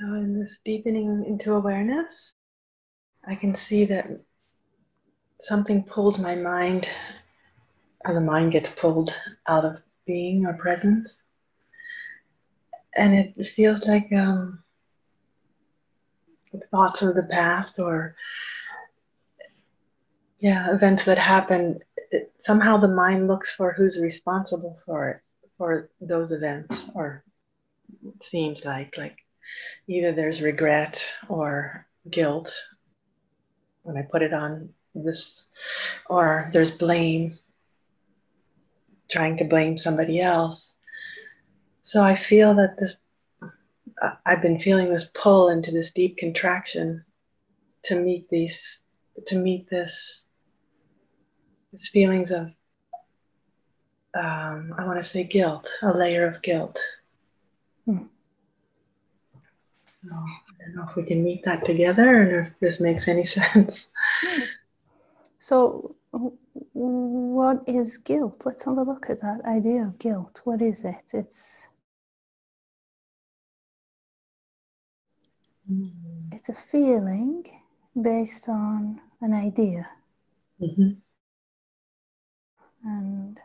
So, in this deepening into awareness, I can see that something pulls my mind, or the mind gets pulled out of being or presence. And it feels like um, thoughts of the past or yeah events that happen it, somehow the mind looks for who's responsible for it for those events or it seems like like either there's regret or guilt when i put it on this or there's blame trying to blame somebody else so i feel that this i've been feeling this pull into this deep contraction to meet these to meet this these feelings of um, I want to say guilt, a layer of guilt. Hmm. I don't know if we can meet that together and if this makes any sense. So, what is guilt? Let's have a look at that idea of guilt. What is it? It's mm. it's a feeling based on an idea. Mm-hmm. And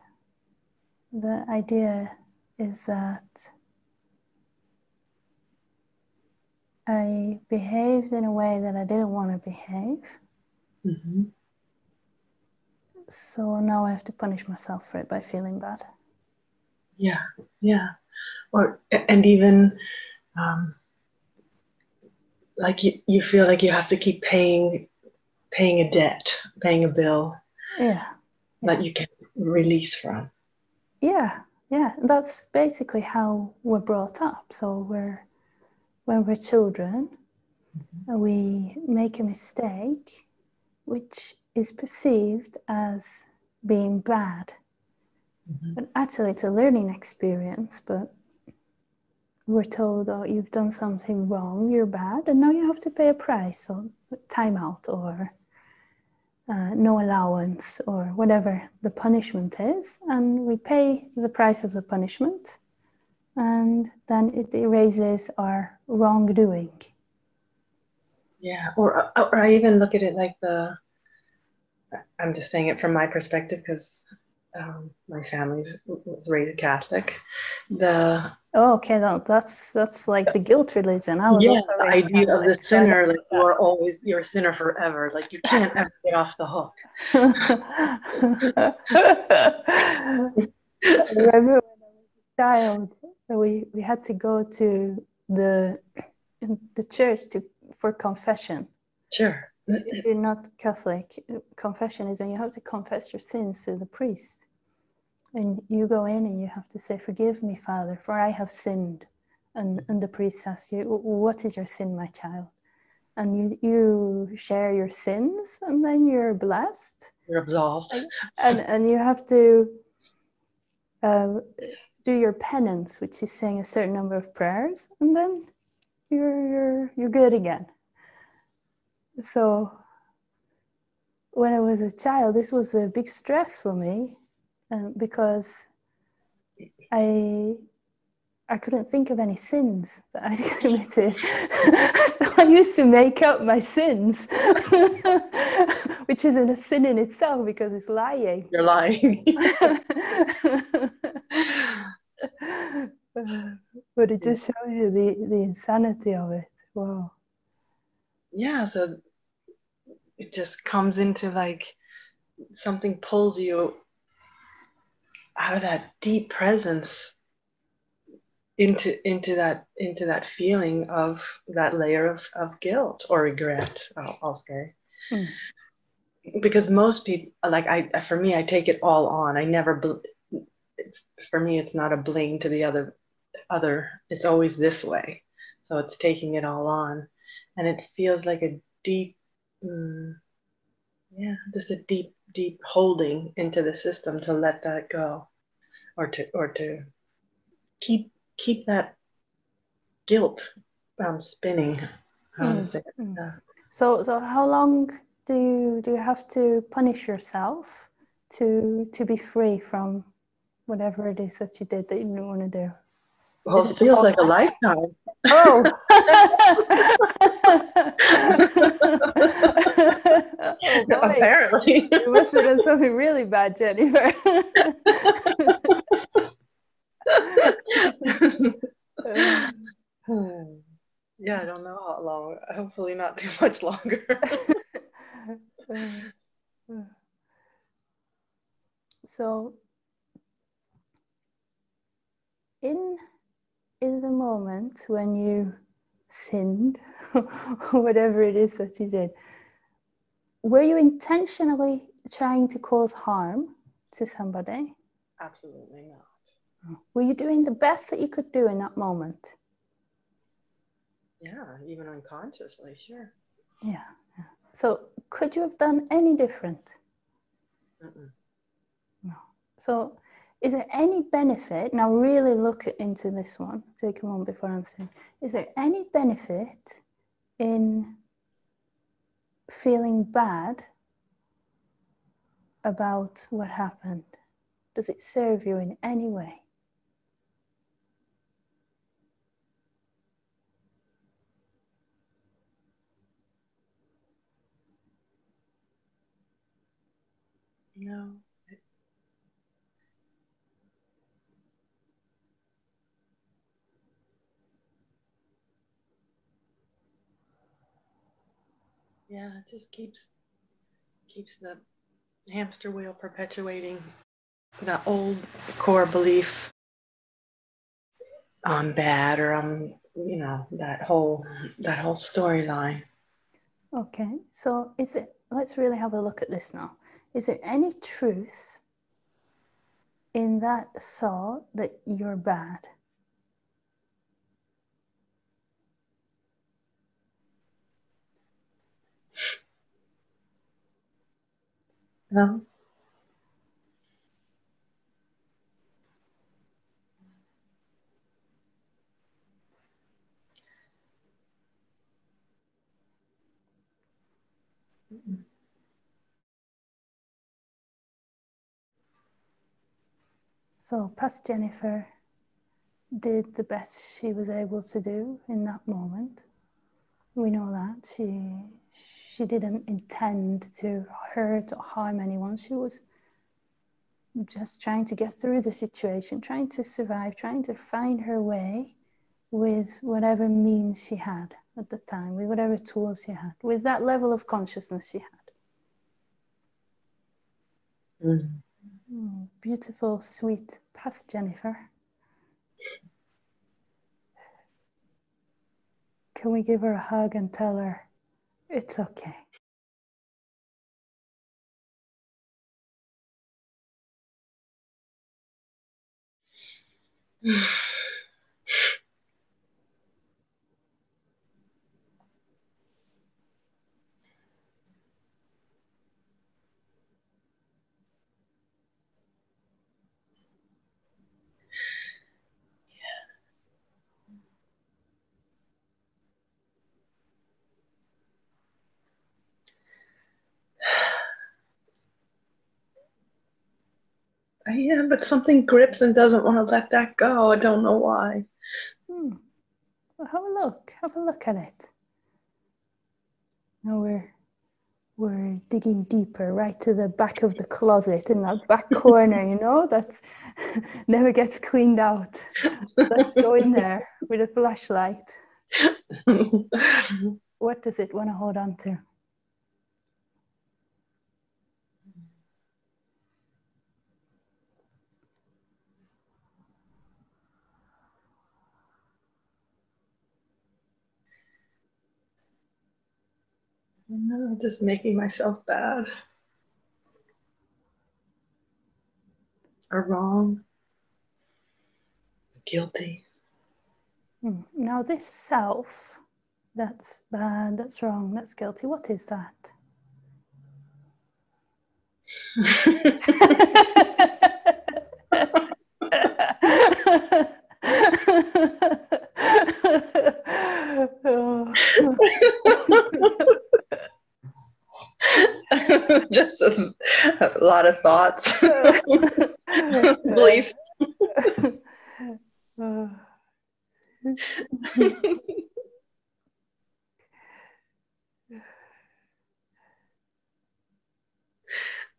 the idea is that I behaved in a way that I didn't want to behave. Mm-hmm. So now I have to punish myself for it by feeling bad. Yeah, yeah. Or, and even um, like you, you feel like you have to keep paying paying a debt, paying a bill. Yeah. That you can release from. Yeah, yeah, that's basically how we're brought up. So we're when we're children, mm-hmm. we make a mistake, which is perceived as being bad. Mm-hmm. But actually, it's a learning experience. But we're told, oh, you've done something wrong, you're bad, and now you have to pay a price, or timeout, or uh, no allowance or whatever the punishment is, and we pay the price of the punishment, and then it erases our wrongdoing. Yeah, or or I even look at it like the. I'm just saying it from my perspective because um, my family was, was raised Catholic. The Oh, okay, no, that's that's like the guilt religion. I was yeah, also the idea of the sinner, like you are always you're a sinner forever. Like you can't ever get off the hook. I remember when I was a child, we we had to go to the the church to for confession. Sure. If you're not Catholic, confession is when you have to confess your sins to the priest. And you go in and you have to say, Forgive me, Father, for I have sinned. And, and the priest asks you, What is your sin, my child? And you, you share your sins, and then you're blessed. You're absolved. And, and you have to uh, do your penance, which is saying a certain number of prayers, and then you're, you're, you're good again. So when I was a child, this was a big stress for me um, because I I couldn't think of any sins that I'd committed. so I used to make up my sins, which isn't a sin in itself because it's lying. You're lying. but it just shows you the, the insanity of it. Wow. Yeah, so it just comes into like something pulls you out of that deep presence into into that into that feeling of that layer of, of guilt or regret I'll, I'll say mm. because most people like I for me I take it all on I never it's for me it's not a blame to the other other it's always this way. So it's taking it all on. And it feels like a deep mm, yeah just a deep deep holding into the system to let that go or to or to keep keep that guilt um, spinning. Mm. mm. so so how long do you do you have to punish yourself to to be free from whatever it is that you did that you didn't want to do Well, it feels like a lifetime. Oh. oh Apparently. you must have done something really bad, Jennifer. yeah, I don't know how long. Hopefully, not too much longer. so, in in the moment when you sinned, or whatever it is that you did, were you intentionally trying to cause harm to somebody? Absolutely not. Were you doing the best that you could do in that moment? Yeah, even unconsciously, sure. Yeah. yeah. So, could you have done any different? Mm-mm. No. So, is there any benefit? Now, really look into this one. Take a moment before answering. Is there any benefit in feeling bad about what happened? Does it serve you in any way? No. Yeah, it just keeps keeps the hamster wheel perpetuating the old core belief I'm bad or I'm you know that whole that whole storyline. Okay, so is it? Let's really have a look at this now. Is there any truth in that thought that you're bad? So, past Jennifer did the best she was able to do in that moment. We know that she she didn't intend to hurt or harm anyone. She was just trying to get through the situation, trying to survive, trying to find her way with whatever means she had at the time, with whatever tools she had, with that level of consciousness she had. Mm. Mm, beautiful, sweet past Jennifer. Can we give her a hug and tell her it's okay? Yeah, but something grips and doesn't want to let that go. I don't know why. Hmm. Well, have a look. Have a look at it. Now we're we're digging deeper, right to the back of the closet in that back corner, you know, that never gets cleaned out. Let's go in there with a flashlight. what does it want to hold on to? No, just making myself bad or wrong, guilty. Hmm. Now, this self, that's bad, that's wrong, that's guilty, what is that? a, lot of thoughts, beliefs.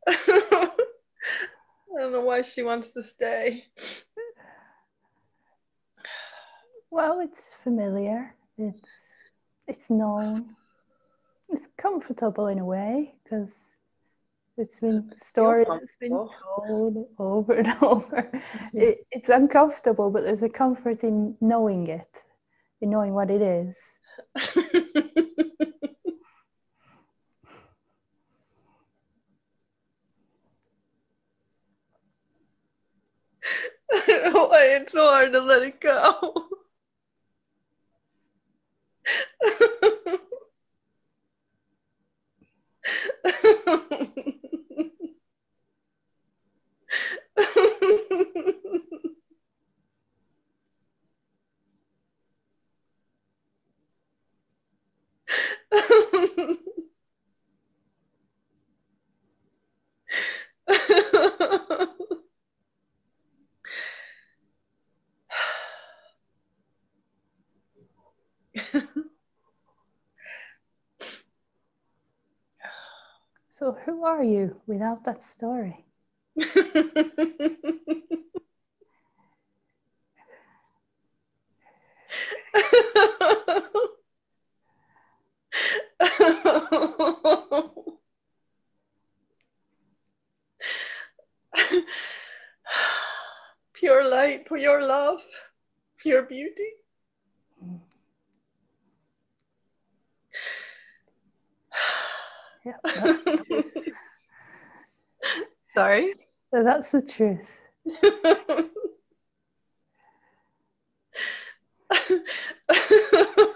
I don't know why she wants to stay. Well, it's familiar. It's it's known. It's comfortable in a way because it's been story that's been told over and over. It, it's uncomfortable, but there's a comfort in knowing it, in knowing what it is. I don't know why it's so hard to let it go. So, who are you without that story? Pure light, pure love, pure beauty. Yeah, that's the truth. Sorry? So that's the truth.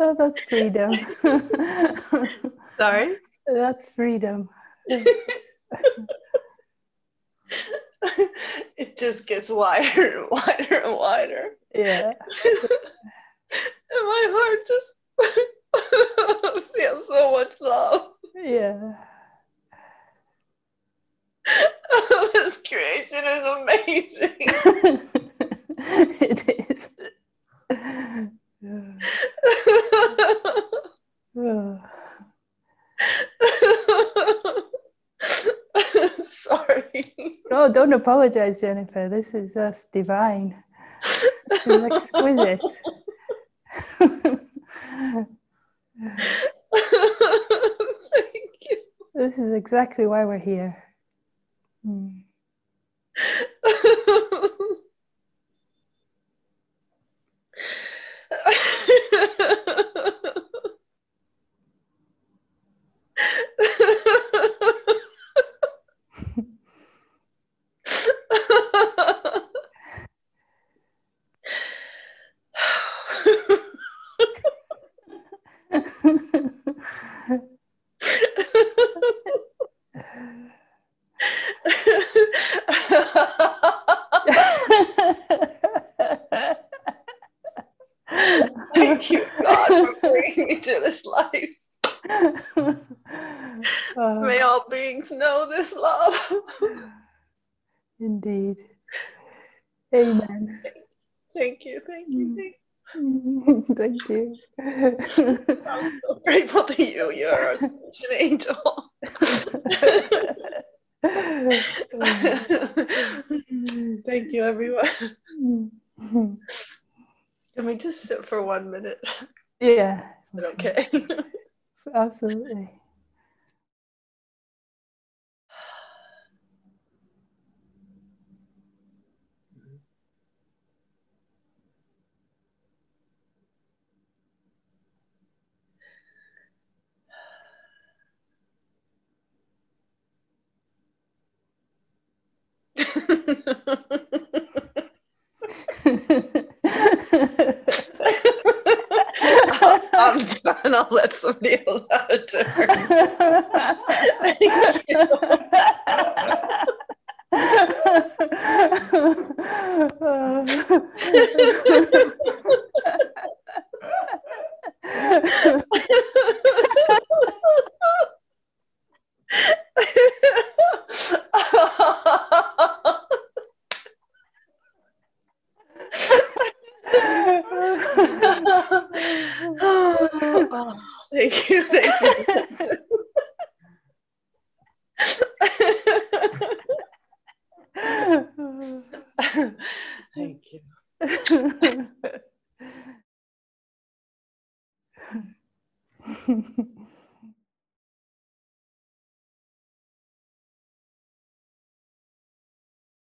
oh, that's freedom. Sorry? That's freedom. it just gets wider and wider and wider. Yeah. and my heart just feels so much love. Yeah. this creation is amazing. it is. Oh. Sorry. Oh, don't apologize, Jennifer. This is just divine. This is exquisite. Thank you. this is exactly why we're here. Mm. Thank you, God, for bringing me to this life. Oh, May know this love. indeed. Amen. Thank you, thank you, thank mm. Thank you. you. I'm so grateful to you. You're such an angel. thank you, everyone. Mm. Can we just sit for one minute? yeah. Okay? Absolutely. I'm done. I'll let somebody else have a turn. Oh, thank you. Thank you.